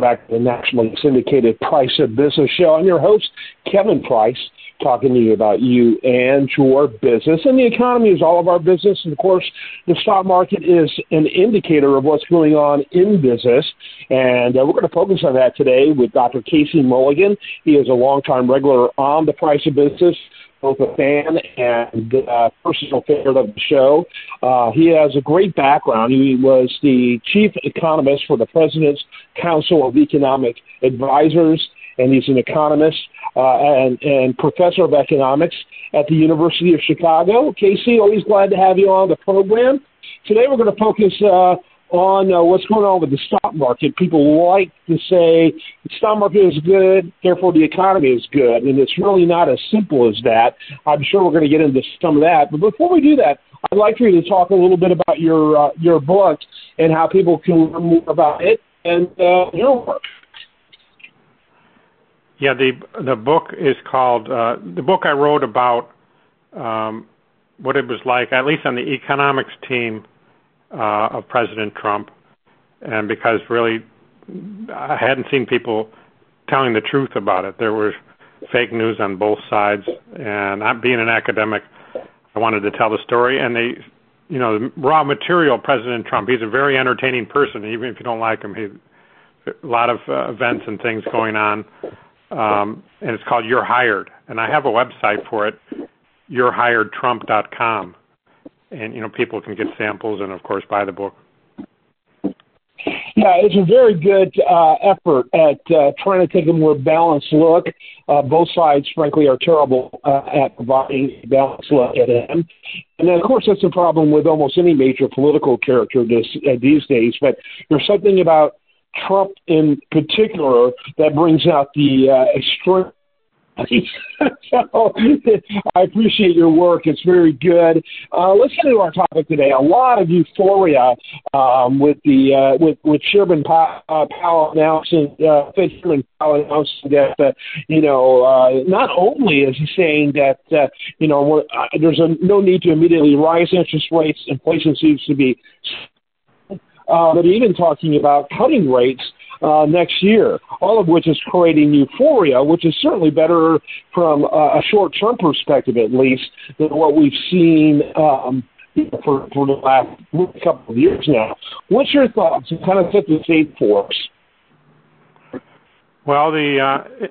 back to the nationally syndicated Price of Business show. I'm your host, Kevin Price, talking to you about you and your business. And the economy is all of our business. And of course, the stock market is an indicator of what's going on in business. And uh, we're going to focus on that today with Dr. Casey Mulligan. He is a longtime regular on the Price of Business both a fan and uh, personal favorite of the show. Uh, he has a great background. He was the chief economist for the President's Council of Economic Advisors, and he's an economist uh, and, and professor of economics at the University of Chicago. Casey, always glad to have you on the program. Today we're going to focus uh, on uh, what's going on with the stock market. People like to say the stock market is good, therefore the economy is good, and it's really not as simple as that. I'm sure we're going to get into some of that, but before we do that, I'd like for you to talk a little bit about your uh, your book and how people can learn more about it and uh, your work. Yeah, the the book is called uh, the book I wrote about um, what it was like, at least on the economics team uh, of President Trump, and because really I hadn't seen people telling the truth about it. There was fake news on both sides, and I'm being an academic, I wanted to tell the story. And they, you know, the raw material. President Trump. He's a very entertaining person, even if you don't like him. He a lot of uh, events and things going on, um, and it's called You're Hired. And I have a website for it, You'reHiredTrump.com and you know people can get samples and of course buy the book. Yeah, it's a very good uh, effort at uh, trying to take a more balanced look. Uh, both sides, frankly, are terrible uh, at providing a balanced look at him. And of course, that's a problem with almost any major political character this, uh, these days. But there's something about Trump in particular that brings out the uh, extreme so I appreciate your work. It's very good. Uh, let's get into our topic today. A lot of euphoria um, with the uh, with with Sherman Powell, uh, Powell announcing uh, Chairman Powell announcing that uh, you know uh, not only is he saying that uh, you know uh, there's a, no need to immediately rise interest rates, inflation seems to be, uh, but even talking about cutting rates uh, next year, all of which is creating euphoria, which is certainly better from uh, a short term perspective, at least, than what we've seen. Um, for, for the last couple of years now. What's your thoughts? And kind of set the stage for us. Well, the uh,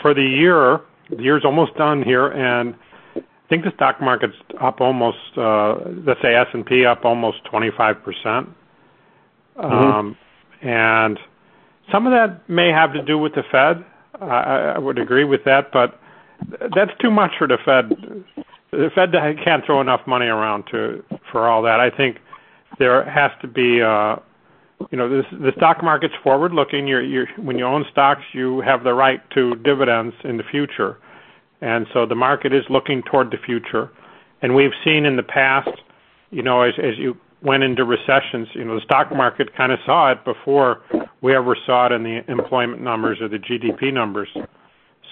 for the year, the year's almost done here, and I think the stock market's up almost, uh, let's say S and P up almost 25 percent, mm-hmm. um, and some of that may have to do with the Fed. I, I would agree with that, but that's too much for the Fed. The Fed can't throw enough money around to for all that. I think there has to be, uh, you know, this, the stock market's forward-looking. You're, you're, when you own stocks, you have the right to dividends in the future, and so the market is looking toward the future. And we've seen in the past, you know, as, as you went into recessions, you know, the stock market kind of saw it before we ever saw it in the employment numbers or the GDP numbers.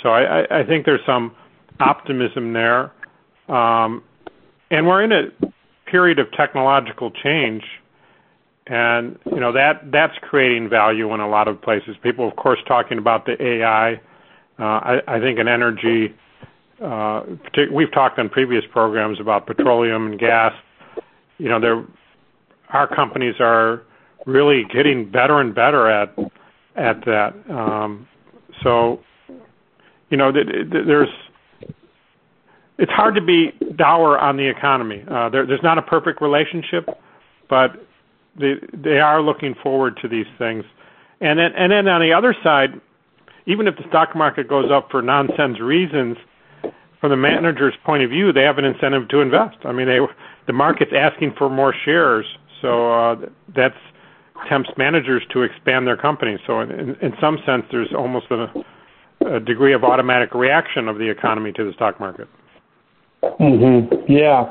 So I, I think there's some optimism there. Um, and we're in a period of technological change and you know that that's creating value in a lot of places. People, of course, talking about the AI. Uh, I, I think in energy, uh, we've talked on previous programs about petroleum and gas. You know, there our companies are really getting better and better at at that. Um, so, you know, there's it's hard to be dour on the economy. Uh, there, there's not a perfect relationship, but they they are looking forward to these things. And then and then on the other side, even if the stock market goes up for nonsense reasons, from the manager's point of view, they have an incentive to invest. I mean, they the market's asking for more shares so uh, that's tempts managers to expand their companies. So in, in some sense, there's almost a, a degree of automatic reaction of the economy to the stock market. Mm-hmm. Yeah.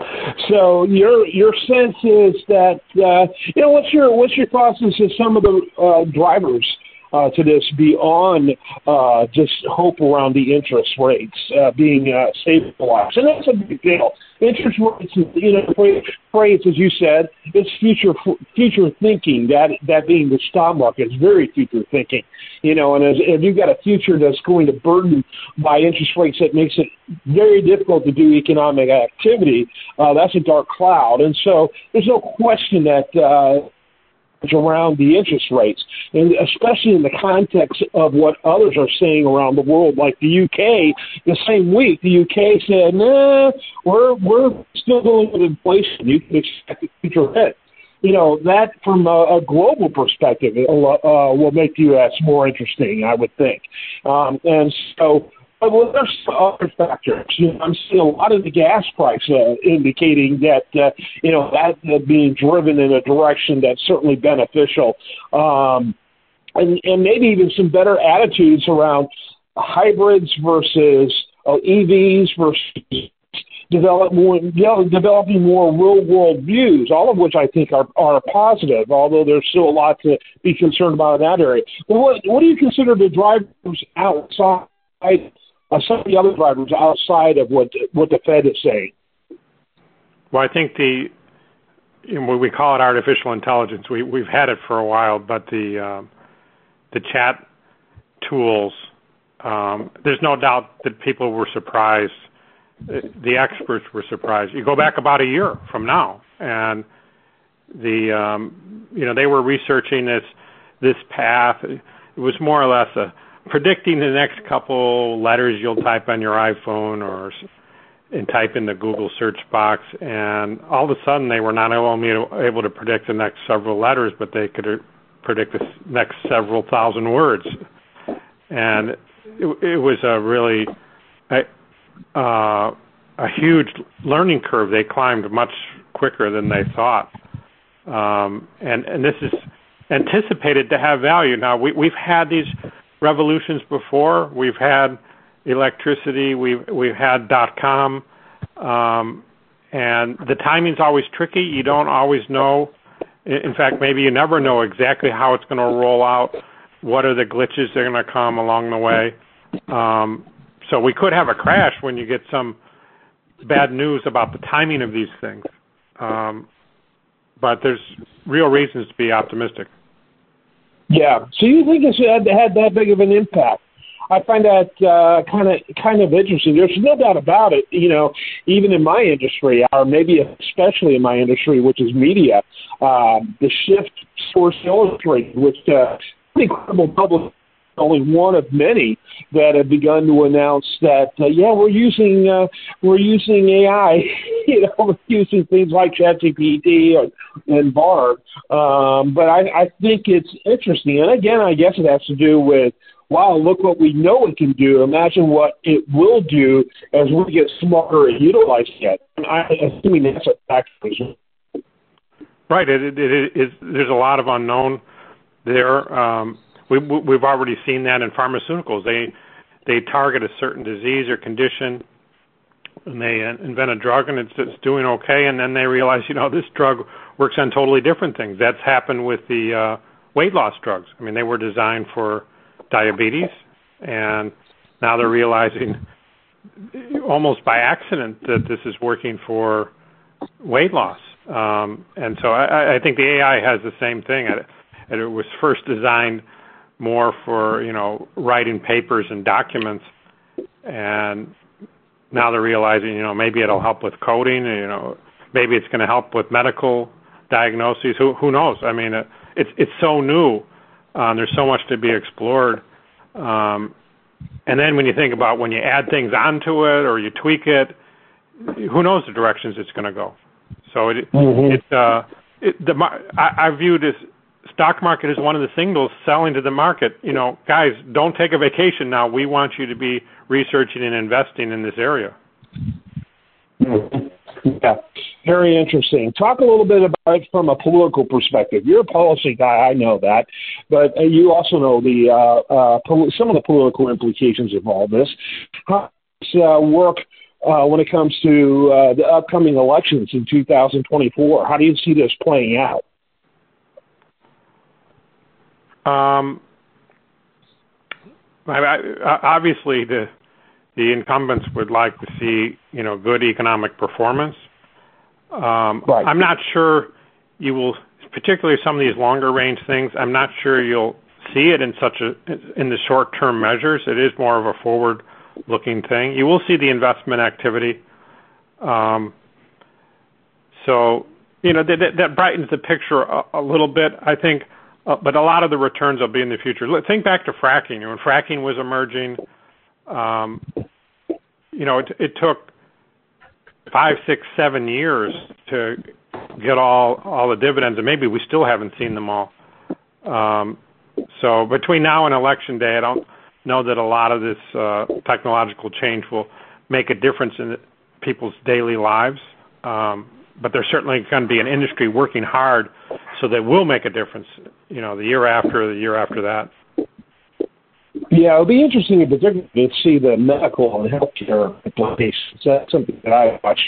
So your your sense is that uh, you know what's your what's your thoughts as some of the uh, drivers uh, to this beyond uh, just hope around the interest rates uh, being uh, stabilized, and that's a big deal. Interest rates, you know, rates, as you said, it's future future thinking. That that being the stock market is very future thinking, you know. And as, if you've got a future that's going to burden by interest rates, that makes it very difficult to do economic activity. Uh, that's a dark cloud, and so there's no question that. Uh, around the interest rates, and especially in the context of what others are saying around the world, like the UK. The same week, the UK said, "Nah, we're we're still dealing with inflation. You can expect a future hit." You know that from a, a global perspective uh, will make the U.S. more interesting, I would think. Um, and so but well, there's other factors. You know, I'm seeing a lot of the gas price uh, indicating that uh, you know that uh, being driven in a direction that's certainly beneficial, um, and and maybe even some better attitudes around hybrids versus uh, EVs versus develop more, you know, developing more real world views, all of which I think are, are positive, although there's still a lot to be concerned about in that area. But what, what do you consider the drivers outside uh, some of the other drivers outside of what what the Fed is saying? Well, I think the you know, we call it artificial intelligence. We we've had it for a while, but the uh, the chat tools. Um, there's no doubt that people were surprised. The experts were surprised. You go back about a year from now, and the um, you know they were researching this this path. It was more or less a predicting the next couple letters you'll type on your iPhone or and type in the Google search box, and all of a sudden they were not only able to predict the next several letters, but they could predict the next several thousand words, and it, it was a really a, uh, a huge learning curve. They climbed much quicker than they thought, um, and and this is anticipated to have value. Now we, we've had these revolutions before. We've had electricity. We've we've had dot com, um, and the timing's always tricky. You don't always know. In fact, maybe you never know exactly how it's going to roll out. What are the glitches that are going to come along the way? Um, so we could have a crash when you get some bad news about the timing of these things. Um, but there's real reasons to be optimistic. Yeah. So you think it's had, had that big of an impact? I find that kind of kind of interesting. There's no doubt about it. You know, even in my industry, or maybe especially in my industry, which is media, uh, the shift Sports Illustrated, which uh, incredible public only one of many that have begun to announce that uh, yeah we're using uh, we're using AI you know we're using things like ChatGPT and Bard um, but I, I think it's interesting and again I guess it has to do with wow look what we know it can do imagine what it will do as we get smarter at utilizing it and I assuming that's a factor Right. It, it, it is. There's a lot of unknown there. Um, we, we've already seen that in pharmaceuticals. They they target a certain disease or condition, and they invent a drug, and it's, it's doing okay, and then they realize, you know, this drug works on totally different things. That's happened with the uh, weight loss drugs. I mean, they were designed for diabetes, and now they're realizing almost by accident that this is working for weight loss. Um, and so I, I think the AI has the same thing. And it was first designed more for you know writing papers and documents, and now they're realizing you know maybe it'll help with coding. You know maybe it's going to help with medical diagnoses. Who who knows? I mean, it's it's so new. Um, there's so much to be explored. Um, and then when you think about when you add things onto it or you tweak it, who knows the directions it's going to go. So it mm-hmm. it uh, it, the I, I view this stock market is one of the signals selling to the market, you know, guys, don't take a vacation now. We want you to be researching and investing in this area. Yeah, very interesting. Talk a little bit about it from a political perspective. You're a policy guy, I know that, but uh, you also know the uh, uh, pol- some of the political implications of all this. How does uh, work uh, when it comes to uh, the upcoming elections in 2024? How do you see this playing out? Um, I, I, obviously the the incumbents would like to see you know good economic performance. Um, right. I'm not sure you will, particularly some of these longer range things. I'm not sure you'll see it in such a in the short term measures. It is more of a forward looking thing. You will see the investment activity. Um, so you know that, that brightens the picture a, a little bit, I think. Uh, but a lot of the returns will be in the future. Think back to fracking. When fracking was emerging, um, you know, it, it took five, six, seven years to get all all the dividends, and maybe we still haven't seen them all. Um, so between now and election day, I don't know that a lot of this uh, technological change will make a difference in people's daily lives. Um, but there's certainly going to be an industry working hard so that will make a difference. You know, the year after, the year after that. Yeah, it'll be interesting in particular to see the medical and healthcare implications. That's something that I watch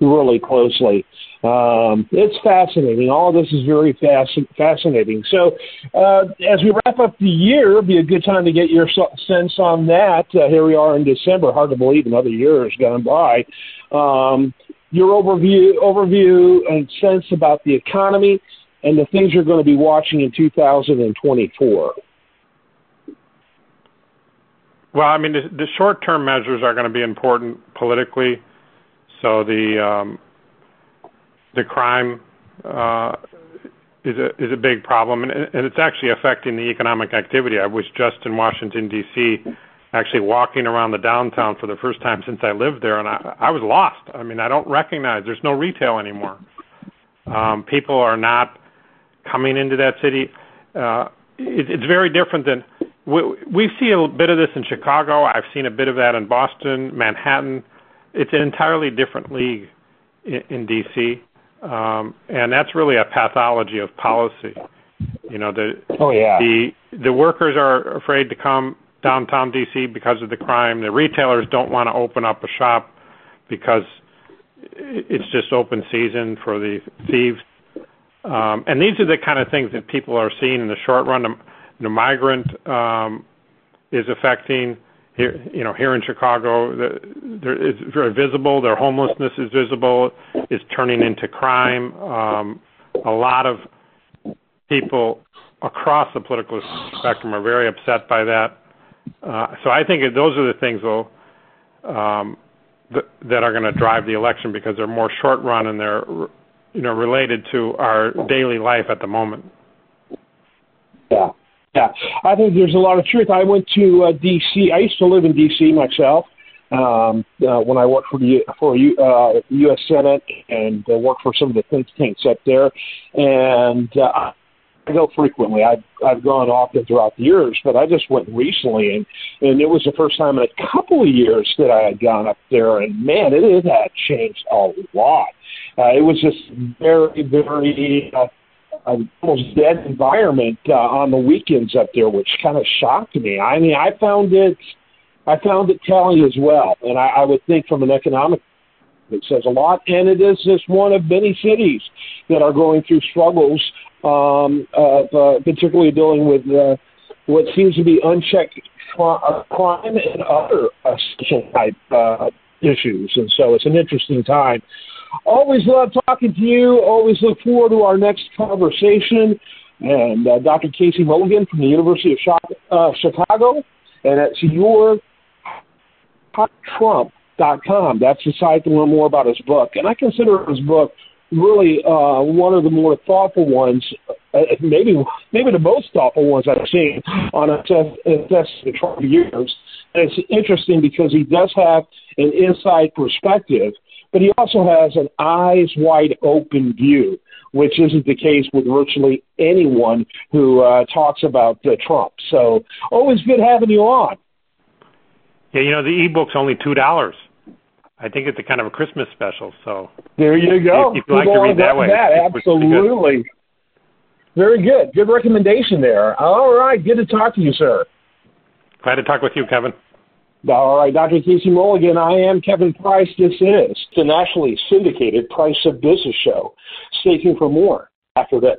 really closely. Um, it's fascinating. All this is very fasc- fascinating. So, uh, as we wrap up the year, it'll be a good time to get your sense on that. Uh, here we are in December. Hard to believe another year has gone by. Um, your overview, overview and sense about the economy and the things you're going to be watching in 2024. Well, I mean, the, the short-term measures are going to be important politically. So the um, the crime uh, is a is a big problem, and, and it's actually affecting the economic activity. I was just in Washington D.C. actually walking around the downtown for the first time since I lived there, and I, I was lost. I mean, I don't recognize. There's no retail anymore. Um, people are not coming into that city. Uh, it, it's very different than we, we see a bit of this in Chicago. I've seen a bit of that in Boston, Manhattan. It's an entirely different league in, in D.C., um, and that's really a pathology of policy. You know, the oh yeah the the workers are afraid to come downtown D.C. because of the crime. The retailers don't want to open up a shop because it's just open season for the thieves. Um, and these are the kind of things that people are seeing in the short run the migrant um, is affecting here, you know, here in Chicago, the, very visible. Their homelessness is visible. It's turning into crime. Um, a lot of people across the political spectrum are very upset by that. Uh, so I think those are the things will, um, th- that are going to drive the election because they're more short run and they're, you know, related to our daily life at the moment. Yeah. Yeah, I think there's a lot of truth. I went to uh, D.C. I used to live in D.C. myself um, uh, when I worked for the for uh, U.S. Senate and uh, worked for some of the think tanks up there. And uh, I go frequently. I've I've gone often throughout the years, but I just went recently, and and it was the first time in a couple of years that I had gone up there. And man, it, it had changed a lot. Uh, it was just very very. Uh, almost dead environment uh, on the weekends up there, which kind of shocked me. I mean, I found it, I found it telling as well, and I, I would think from an economic, it says a lot, and it is just one of many cities that are going through struggles, um, of, uh, particularly dealing with uh, what seems to be unchecked crime and other uh, social type uh, issues, and so it's an interesting time. Always love talking to you. Always look forward to our next conversation. And uh, Dr. Casey Mulligan from the University of uh, Chicago, and it's your Trump.com. That's the site to learn more about his book. And I consider his book really uh, one of the more thoughtful ones, uh, maybe maybe the most thoughtful ones I've seen on assessing Trump years. And it's interesting because he does have an inside perspective but he also has an eyes wide open view, which isn't the case with virtually anyone who uh, talks about uh, Trump. So always good having you on. Yeah, you know the ebook's only two dollars. I think it's a kind of a Christmas special. So there you go. If, if you like to read that way, that, absolutely. Good. Very good. Good recommendation there. All right. Good to talk to you, sir. Glad to talk with you, Kevin. All right, Dr. Casey Mulligan, I am Kevin Price. This is the nationally syndicated Price of Business Show. Stay tuned for more after this.